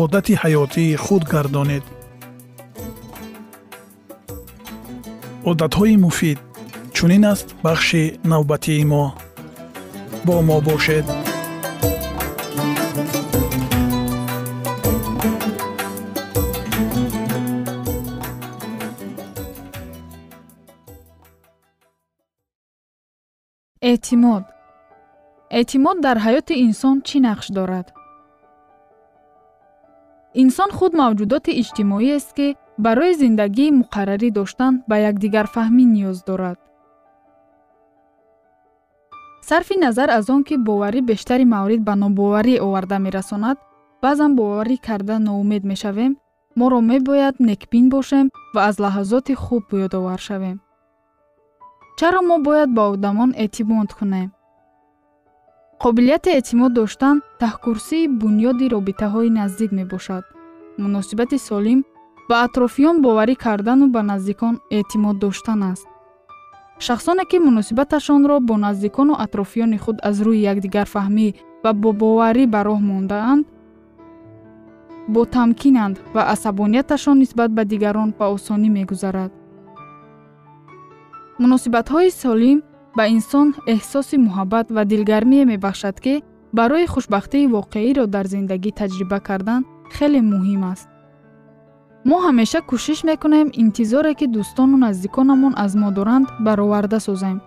одати ҳаётии худ гардонед. Одатҳои муфид чунин аст бахши навбатии мо. Бо мо бошед. Эътимод. Эътимод дар ҳаёти инсон чӣ нақш дорад инсон худ мавҷудоти иҷтимоиест ки барои зиндагии муқаррарӣ доштан ба якдигарфаҳмӣ ниёз дорад. Сарфи назар аз он ки боварӣ бештари маврид ба нобоварӣ оварда мерасонад баъзан боварӣ карда ноумед мешавем моро мебояд некбин бошем ва аз лаҳазоти хуб ёдовар шавем. Чаро мо бояд ба одамон эътимод кунем қобилияти эътимод доштан таҳкурсии бунёди робитаҳои наздик мебошад. Муносибати солим ба атрофиён боварӣ кардану ба наздикон эътимод доштан аст. Шахсоне ки муносибаташонро бо наздикону атрофиёни худ аз рӯи якдигарфаҳмӣ ва бо боварӣ ба роҳ мондаанд бо тамкинанд ва асабонияташон нисбат ба дигарон ба осонӣ мегузарад. Муносибатҳои солим ба инсон эҳсоси муҳаббат ва дилгармие мебахшад ки барои хушбахтии воқеиро дар зиндагӣ таҷриба кардан хеле муҳим аст. Мо ҳамеша кӯшиш мекунем интизоре ки дӯстону наздиконамон аз мо доранд бароварда созем.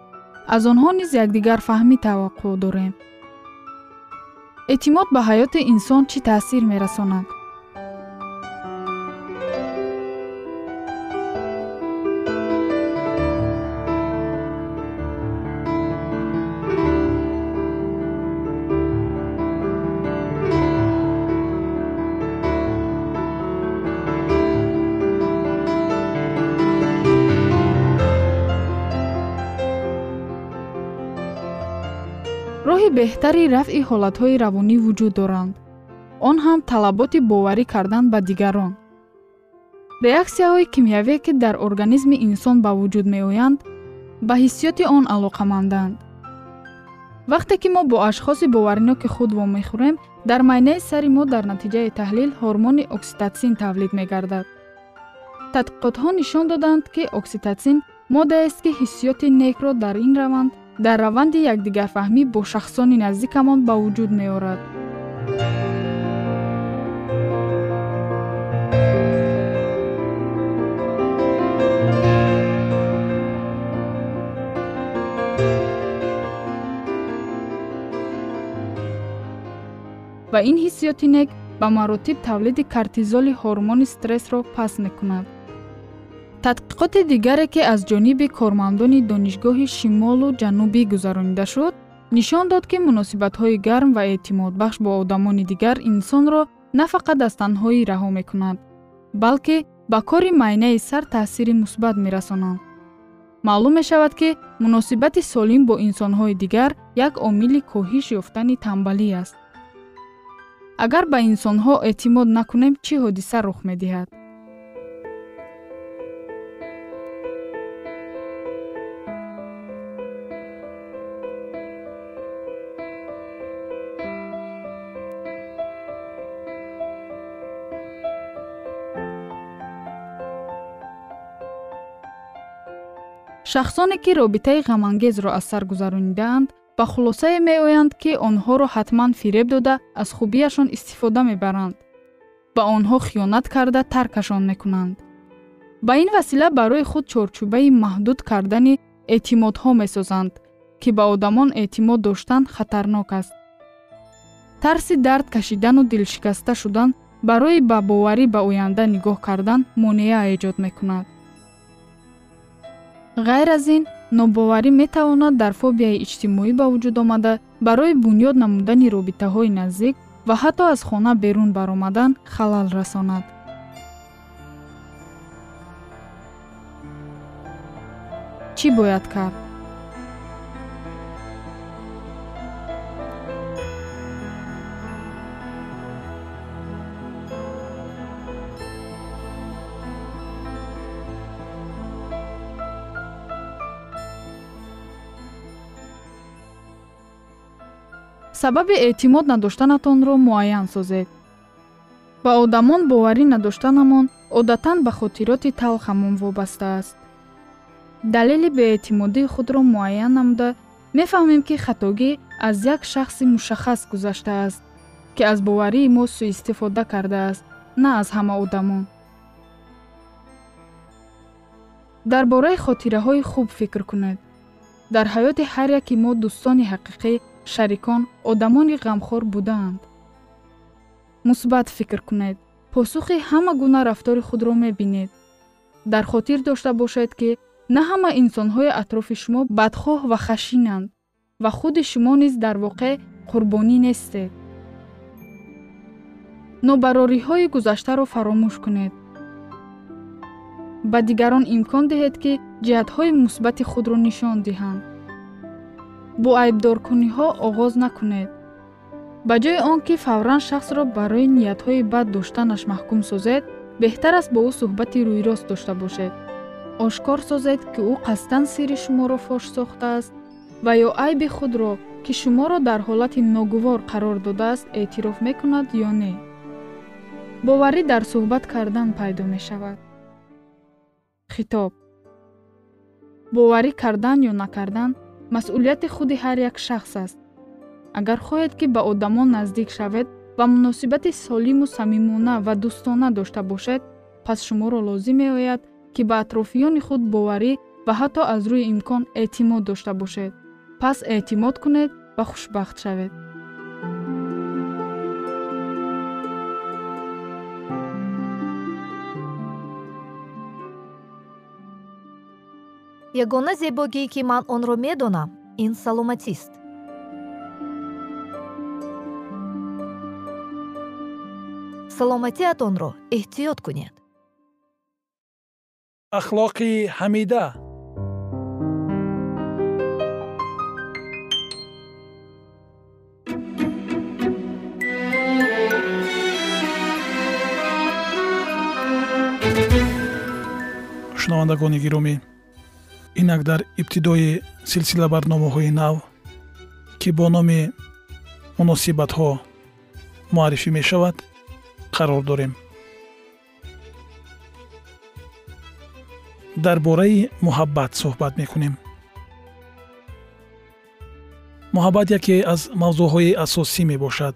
Аз онҳо низ якдигар фаҳмӣ таваққӯъ дорем. Эътимод ба ҳаёти инсон чӣ таъсир мерасонад беҳтари рафъи ҳолатҳои равонӣ вуҷуд доранд. Он ҳам талаботи боварӣ кардан ба дигарон. Реаксияҳои кимиявие ки дар организми инсон ба вуҷуд меоянд ба ҳиссиёти он алоқаманданд вақте ки мо бо ашхоси бовариноки худ вомехӯрем дар майнаи сари мо дар натиҷаи таҳлил ҳормони окситотсин тавлид мегардад. Тадқиқотҳо нишон доданд ки окситотсин моддаест ки ҳиссиёти некро дар ин раванд дар раванди якдигарфаҳмӣ бо шахсони наздикамон ба вуҷуд меорад. Ва ин ҳиссиёти нек ба маротиб тавлиди кортизоли ҳормони стрессро паст мекунад тадқиқоти дигаре ки аз ҷониби кормандони донишгоҳи шимолу ҷанубӣ гузаронида шуд нишон дод ки муносибатҳои гарм ва эътимодбахш бо одамони дигар инсонро на фақат аз танҳоӣ раҳо мекунад балки ба кори майнаи сар таъсири мусбат мерасонанд. Маълум мешавад ки муносибати солим бо инсонҳои дигар як омили коҳиш ёфтани тамбалӣ аст. Агар ба инсонҳо эътимод накунем чӣ ҳодиса рух медиҳад шахсоне ки робитаи ғамангезро аз сар гузаронидаанд ба хулосае меоянд ки онҳоро ҳатман фиреб дода аз хубияшон истифода мебаранд. Ба онҳо хиёнат карда таркашон мекунанд. Ба ин васила барои худ чорчӯбаи маҳдуд кардани эътимодҳо месозанд ки ба одамон эътимод доштан хатарнок аст. Тарси дард кашидану дилшикаста шудан барои ба боварӣ ба оянда нигоҳ кардан монеа эҷод мекунад ғайр аз ин нобоварӣ метавонад дар фобияи иҷтимоӣ ба вуҷуд омада барои бунёд намудани робитаҳои наздик ва ҳатто аз хона берун баромадан халал расонад. Чӣ бояд кард сабаби эътимод надоштанатонро муайян созед. Ба одамон боварӣ надоштанамон одатан ба хотироти талхамон вобаста аст. Далели беэътимодии худро муайян намуда мефаҳмем ки хатогӣ аз як шахси мушаххас гузаштааст ки аз боварии мо сӯистифода кардааст на аз ҳама одамон. Дар бораи хотираҳои хуб фикр кунед. Дар ҳаёти ҳар яки мо дӯстони ҳақиқӣ шарикон одамони ғамхор будаанд мусбат фикр кунед. Посухи ҳама гуна рафтори худро мебинед. Дар хотир дошта бошед ки на ҳама инсонҳои атрофи шумо бадхоҳ ва хашинанд ва худи шумо низ дар воқеъ қурбонӣ нестед. Нобарориҳои гузаштаро фаромӯш кунед. Ба дигарон имкон диҳед ки ҷиҳатҳои мусбати худро нишон диҳанд бо айбдоркуниҳо оғоз накунед. Ба ҷои он ки фавран шахсро барои ниятҳои бад доштанаш маҳкум созед беҳтар аст бо ӯ суҳбати рӯйрост дошта бошед. Ошкор созед ки ӯ қасдан сирри шуморо фош сохтааст ва ё айби худро ки шуморо дар ҳолати ногувор қарор додааст эътироф мекунад ё не. Боварӣ дар суҳбат кардан пайдо мешавад. Хитоб. Боварӣ кардан ё накардан масъулияти худи ҳар як шахс аст. Агар хоҳед ки ба одамон наздик шавед ва муносибати солиму самимона ва дӯстона дошта бошед пас шуморо лозим меояд ки ба атрофиёни худ боварӣ ва ҳатто аз рӯи имкон эътимод дошта бошед. Пас эътимод кунед ва хушбахт шавед ягона зебогӣ ки ман онро медонам ин саломатист. Саломатиатонро эҳтиёт кунед. Ахлоқи ҳамида. Шунавандагони гиромӣ инак дар ибтидои силсила барномаҳои нав ки бо номи муносибатҳо муаррифӣ мешавад қарор дорем. Дар бораи муҳаббат суҳбат мекунем. Муҳаббат яке аз мавзӯъҳои асосӣ мебошад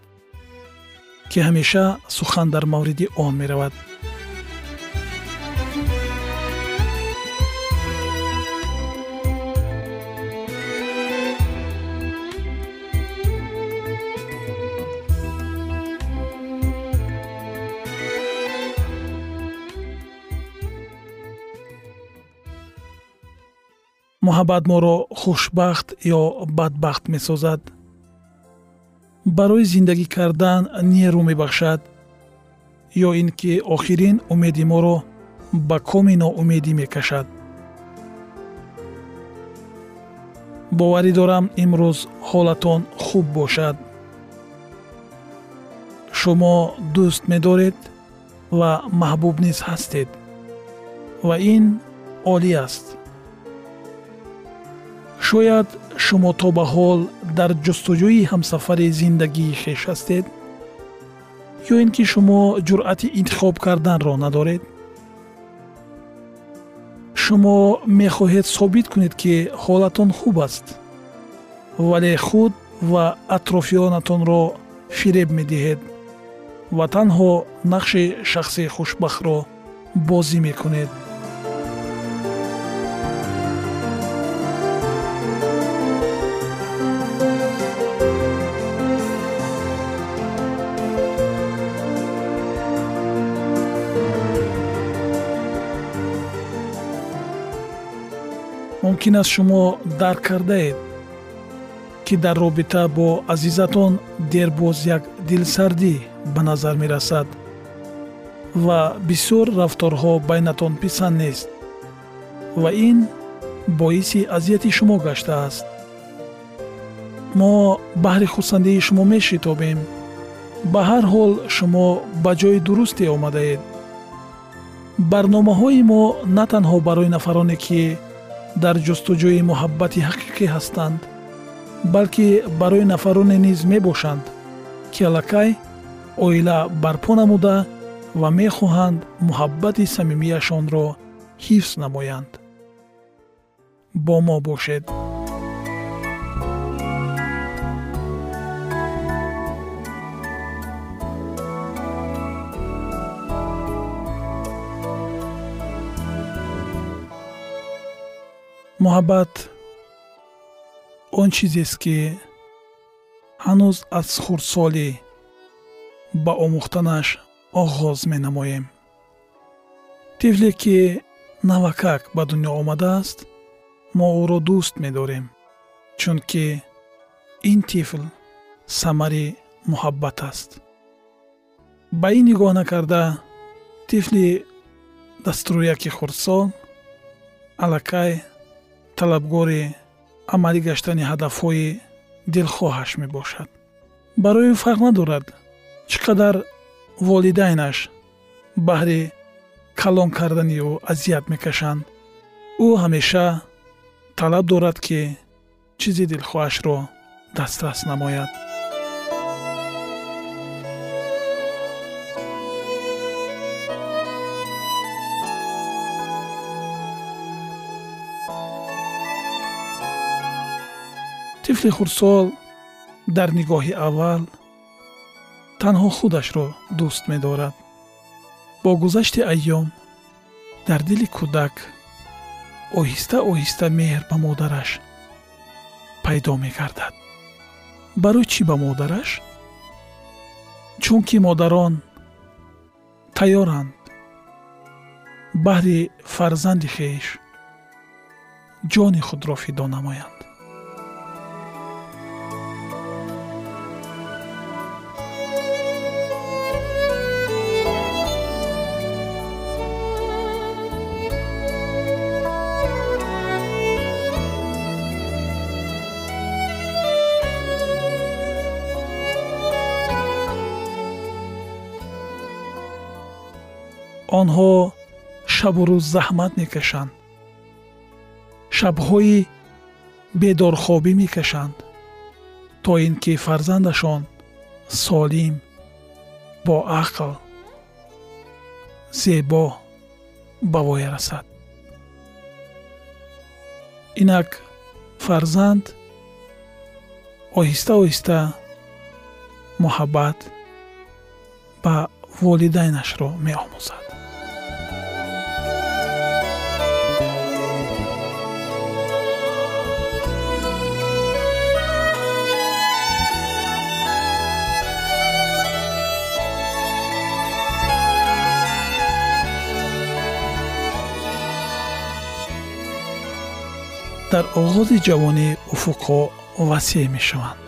ки ҳамеша сухан дар мавриди он меравад муҳаббат моро хушбахт ё бадбахт месозад? Барои зиндагӣ кардан нерӯ мебахшад? Ё ин ки охирин умеди моро ба коми ноумедӣ мекашад? Боварӣ дорам имрӯз ҳолатон хуб бошад. Шумо дӯст медоред ва маҳбуб низ ҳастед ва ин олӣ аст шояд шумо то ба ҳол дар ҷустуҷӯи ҳамсафари зиндагии хеш ҳастед? Ё ин ки шумо ҷуръати интихоб карданро надоред? Шумо мехоҳед собит кунед ки ҳолатон хуб аст вале худ ва атрофиёнатонро фиреб медиҳед ва танҳо нақши шахси хушбахтро бозӣ мекунед мумкин аст шумо дарк кардаед ки дар робита бо азизатон дербоз як дилсардӣ ба назар мерасад ва бисёр рафторҳо байнатон писанд нест ва ин боиси азияти шумо гаштааст мо баҳри хурсандии шумо мешитобем. Ба ҳар ҳол шумо ба ҷои дурусте омадаед барномаҳои мо на танҳо барои нафароне ки дар ҷустуҷӯи муҳаббати ҳақиқӣ ҳастанд балки барои нафароне низ мебошанд ки аллакай оила барпо намуда ва мехоҳанд муҳаббати самимияшонро ҳифз намоянд. Бо мо бошед муҳаббат он чизест ки ҳанӯз аз хурдсолӣ ба омӯхтанаш оғоз менамоем. Тифле ки навакак ба дунё омадааст мо ӯро дӯст медорем чунки ин тифл самари муҳаббат аст. Ба ин нигоҳ накарда тифли дастуряки хурдсол аллакай талабгори амалӣ гаштани ҳадафҳои дилхоҳаш мебошад. Барои ӯ фарқ надорад чӣ қадар волидайнаш баҳри калон кардани ӯ азият мекашанд. Ӯ ҳамеша талаб дорад ки чизи дилхоҳашро дастрас намояд тифли хурдсол дар нигоҳи аввал танҳо худашро дӯст медорад. Бо гузашти айём дар дили кӯдак оҳиста оҳиста меҳр ба модараш пайдо мегардад. Барои чӣ ба модараш? Чунки модарон тайёранд. Баҳри фарзанди хеш ҷони худро фидо намоянд онҳо шабу рӯз заҳмат мекашанд. Шабҳои бедорхобӣ мекашанд то ин ки фарзандашон солим боақл зебо ба воя расад. Инак фарзанд оҳиста оҳиста муҳаббат ба волидайнашро меомӯзад дар оғози ҷавонӣ уфуқҳо васеъ мешаванд.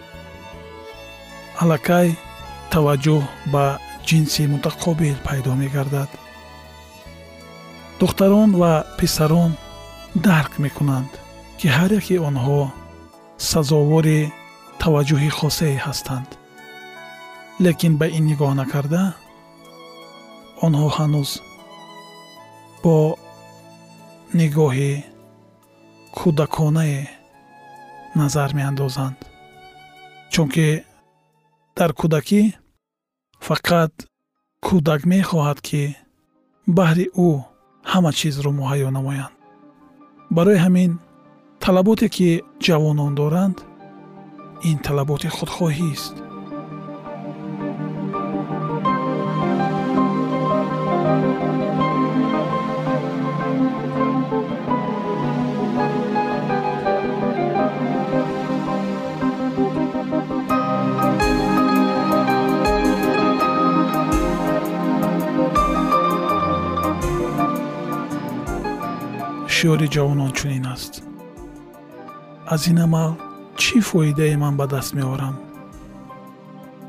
Аллакай таваҷҷӯҳ ба ҷинси мутақобил пайдо мегардад. Духтарон ва писарон дарк мекунанд ки ҳар яки онҳо сазовори таваҷҷӯҳи хосае ҳастанд. Лекин ба ин нигоҳ накарда онҳо ҳанӯз бо нигоҳи кӯдаконае назар меандозанд. Чунки дар кӯдакӣ фақат кӯдак мехоҳад ки баҳри ӯ ҳама чизро муҳайё намоянд. Барои ҳамин талаботе ки ҷавонон доранд ин талаботи худхоҳист шиёри ҷавонон чунин аст. Аз ин амал чӣ фоидае ман ба даст меорам?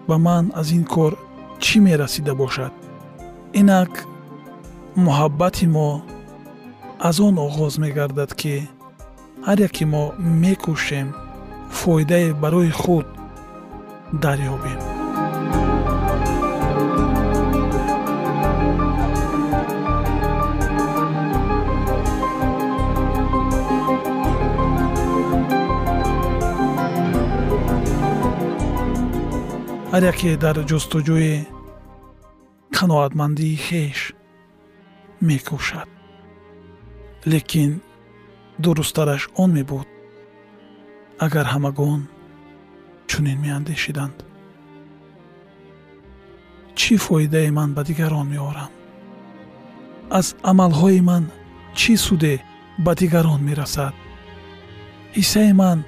Ба ман аз ин кор чӣ мерасида бошад? Инак муҳаббати мо аз он оғоз мегардад ки ҳар яке мо мекӯшем фоидае барои худ дарёбем ҳар яке дар ҷустуҷӯи қаноатмандии хеш мекӯшад. Лекин дурусттараш он мебуд агар ҳамагон чунин меандешиданд. Чӣ фоидае ман ба дигарон меорам? Аз амалҳои ман чӣ суде ба дигарон мерасад? Ҳиссаи ман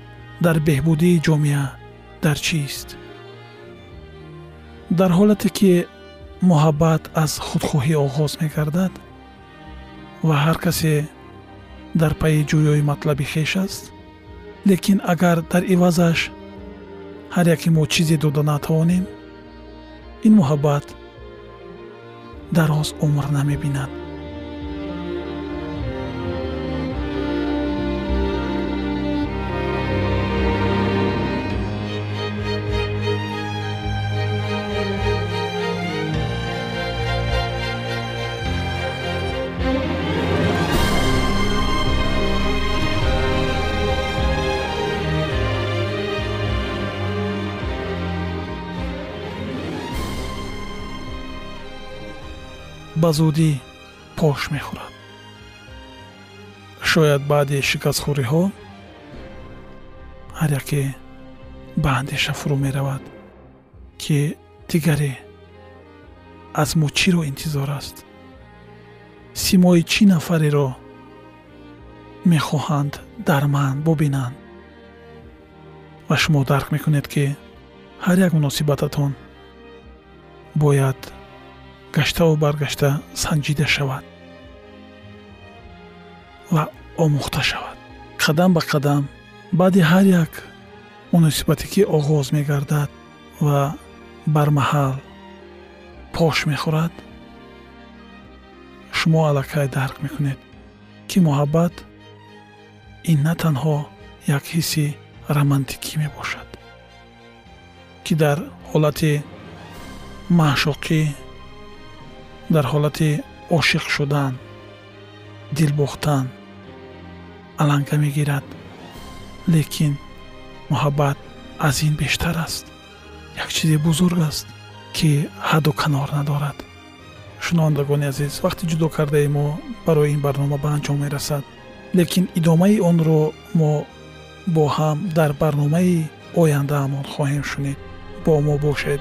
дар беҳбудии ҷомеа дар чист дар ҳолате ки муҳаббат аз худхоҳӣ оғоз мегардад ва ҳар касе дар пайи ҷӯёи матлаби хеш аст лекин агар дар ивазаш ҳар яке мо чизе дода натавонем ин муҳаббат дароз умр намебинад ба зудӣ пош мехӯрад шояд баъди шикастхӯриҳо ҳар яке ба андеша фурӯ меравад ки дигаре аз мо чиро интизор аст симои чӣ нафареро мехоҳанд дар ман бубинанд ва шумо дарк мекунед ки ҳар як муносибататон бояд гаштаву баргашта санҷида шавад ва омӯхта шавад. Қадам ба қадам баъди ҳар як муносибате ки оғоз мегардад ва бармаҳал пош мехӯрад. Шумо аллакай дарк мекунед ки муҳаббат ин на танҳо як ҳисси романтикӣ мебошад ки дар ҳолати маъшуқӣ дар ҳолати ошиқ шудан дилбохтан аланга мегирад. Лекин муҳаббат аз ин бештар аст. Як чизи бузург аст ки ҳадду канор надорад. Шунавандагони азиз вақти ҷудо кардаи мо барои ин барнома ба анҷом мерасад. Лекин идомаи онро мо бо ҳам дар барномаи ояндаамон хоҳем шунид. Бо мо бошед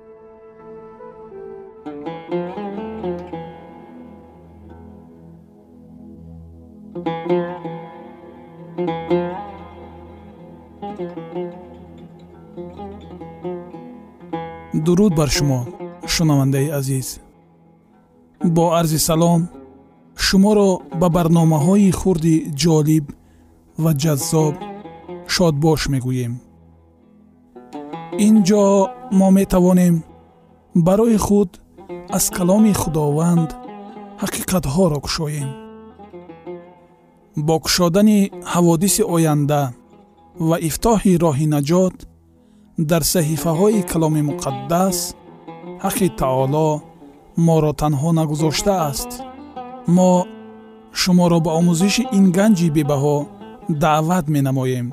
бар шумо шунавандаи азиз. Бо арзи салом шуморо ба барномаҳои хурди ҷолиб ва ҷаззоб шодбош мегӯем. Ин ҷо мо метавонем барои худ аз каломи худованд ҳақиқатҳоро кушоем. Бо кушодани ҳаводиси оянда ва ифтоҳи роҳи наҷот дар саҳифаҳои каломи муқаддас ҳаққи таоло моро танҳо нагузоштааст мо шуморо ба омӯзиши ин ганҷи бебаҳо даъват менамоем.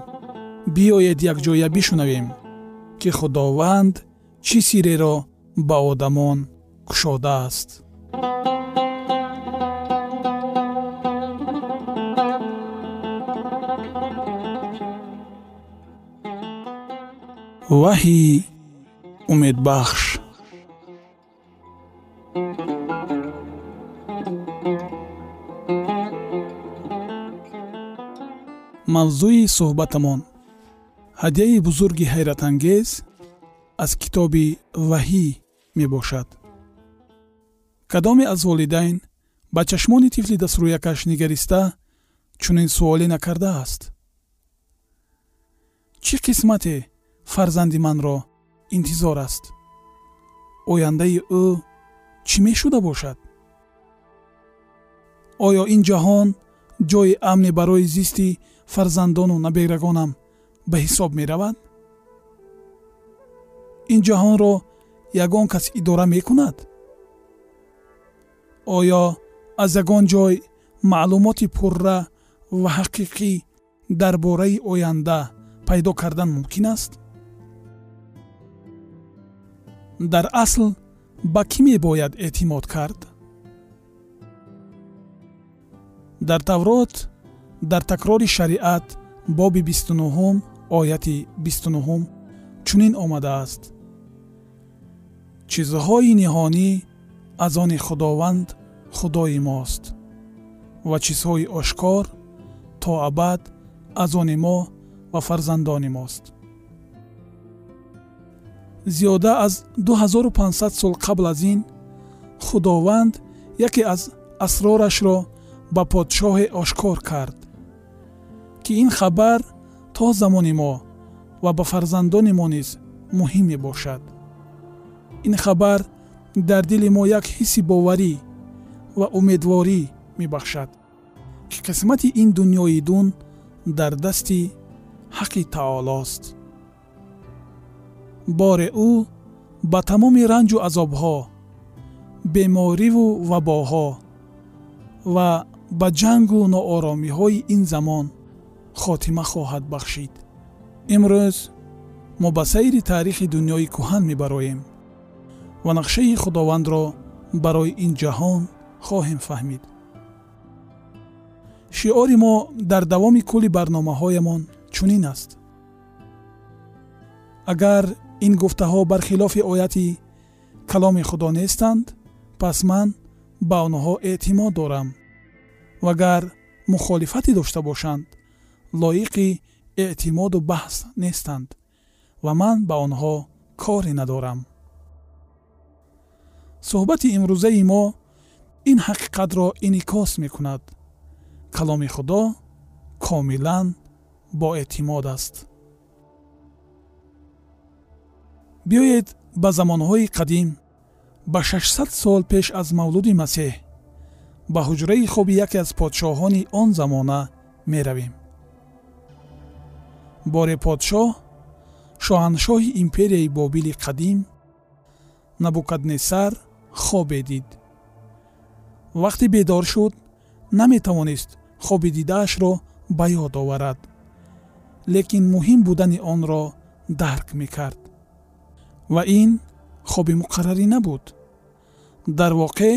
Биёед якҷоя бишунавем ки худованд чӣ сирреро ба одамон кушодааст ваҳйи умедбахш. Мавзӯи суҳбатамон. Ҳадияи бузурги ҳайратангез аз китоби ваҳӣ мебошад. Кадоме аз волидайн ба чашмони тифли дастрӯякаш нигариста чунин суоле накардааст? Чӣ қисмате фарзанди манро интизор аст. Ояндаи ӯ чӣ мешуда бошад? Оё ин ҷаҳон ҷойи амне барои зисти фарзандону наберагонам ба ҳисоб меравад? Ин ҷаҳонро ягон кас идора мекунад? Оё аз ягон ҷой маълумоти пурра ва ҳақиқӣ дар бораи оянда пайдо кардан мумкин аст дар асл ба кӣ мебояд эътимод кард? Дар таврот дар такрори шариат боби бистунуҳум ояти бистунуҳум чунин омадааст. Чизҳои ниҳонӣ аз они худованд худои мост ва чизҳои ошкор то абад аз они мо ва фарзандони мост зиёда аз 2500 сол қабл аз ин худованд яке аз асрорашро ба подшоҳе ошкор кард. Ки ин хабар то замони мо ва ба фарзандони мо низ муҳим мебошад ин хабар дар дили мо як ҳисси боварӣ ва умедворӣ мебахшад ки қисмати ин дунёи дун дар дасти ҳаққи таолост бори ӯ ба тамоми ранҷу азобҳо бемориву вабоҳо ва ба ҷангу нооромиҳои ин замон хотима хоҳад бахшид. Имрӯз мо ба сайри таърихи дунёи кӯҳан мебароем ва нақшаи худовандро барои ин ҷаҳон хоҳем фаҳмид. Шиори мо дар давоми кулли барномаҳоямон чунин аст. Агар ин гуфтаҳо бархилофи ояти каломи худо нестанд пас ман ба онҳо эътимод дорам вагар мухолифате дошта бошанд лоиқи эътимоду баҳс нестанд ва ман ба онҳо коре надорам суҳбати имрӯзаи мо ин ҳақиқатро инъикос мекунад каломи худо комилан боэътимод аст биёед ба замонҳои қадим ба 600 сол пеш аз мавлуди масеҳ ба ҳуҷраи хоби яке аз подшоҳони он замона меравем. Боре подшоҳ шоҳаншоҳи империяи бобили қадим набукаднесар хобе дид. Вақте бедор шуд наметавонист хоби дидаашро ба ёд оварад лекин муҳим будани онро дарк мекард ва ин хоби муқаррарӣ набуд. Дар воқеъ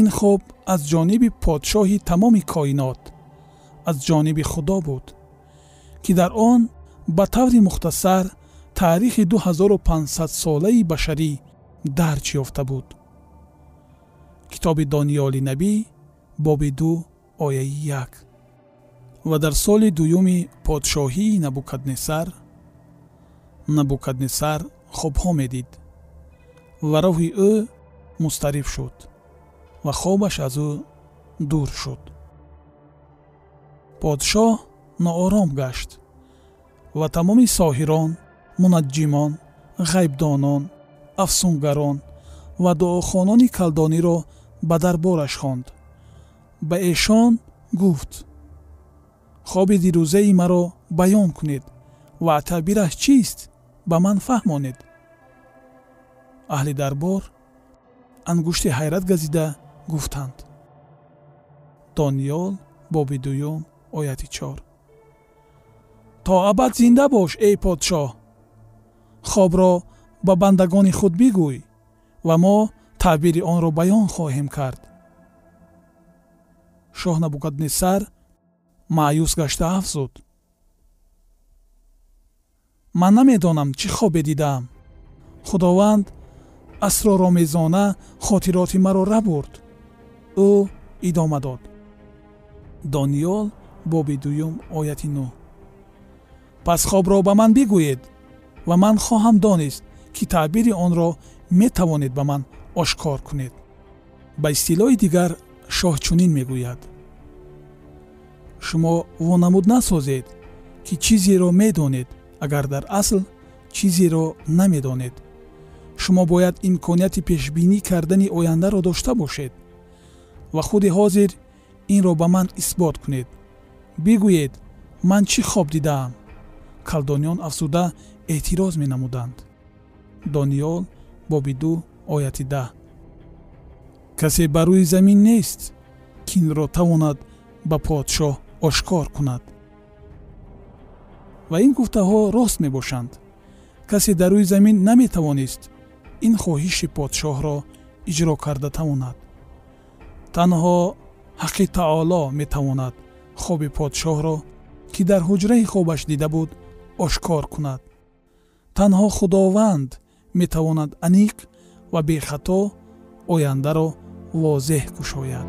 ин хоб аз ҷониби подшоҳи тамоми коинот аз ҷониби худо буд ки дар он ба таври мухтасар таърихи 2500солаи башарӣ дарҷ ёфта буд. Китоби дониёли набӣ боби ду ояи як. Ва дар соли дуюми подшоҳии набукаднесар набукаднесар хобҳо медид. Ва роҳи ӯ мустариб шуд ва хобаш аз ӯ дур шуд. Подшоҳ ноором гашт ва тамоми соҳирон мунаҷҷимон ғайбдонон афсунгарон ва дуохонони калдониро ба дарбораш хонд. Ба эшон гуфт хоби дирӯзаи маро баён кунед ва таъбираш чист ба ман фаҳмонед. Аҳли дарбор ангушти ҳайрат газида гуфтанд. Дониёл боби дуюм ояти чор. То абад зинда бош эй подшоҳ! Хобро ба бандагони худ бигӯй ва мо таъбири онро баён хоҳем кард шоҳ набукаднесар маъюс гашта афзуд ман намедонам чӣ хобе дидаам худованд асроромезона хотироти маро рабурд ӯ идома дод. Дониёл боби дуюм ояти нӯ. Пас хобро ба ман бигӯед ва ман хоҳам донист ки таъбири онро метавонед ба ман ошкор кунед. Ба истилоҳи дигар шоҳ чунин мегӯяд. Шумо вонамуд насозед ки чизеро медонед агар дар асл чизеро намедонед. Шумо бояд имконияти пешбинӣ кардани ояндаро дошта бошед ва худи ҳозир инро ба ман исбот кунед. Бигӯед ман чӣ хоб дидаам? Калдониён афзуда эътироз менамуданд. Дониёл боби ду ояти даҳ. Касе ба рӯи замин нест ки инро тавонад ба подшоҳ ошкор кунад ва ин гуфтаҳо рост мебошанд. Касе дар рӯи замин наметавонист ин хоҳиши подшоҳро иҷро карда тавонад танҳо ҳаққи таоло метавонад хоби подшоҳро ки дар ҳуҷраи хобаш дида буд ошкор кунад. Танҳо худованд метавонад аниқ ва бехато ояндаро возеҳ кушояд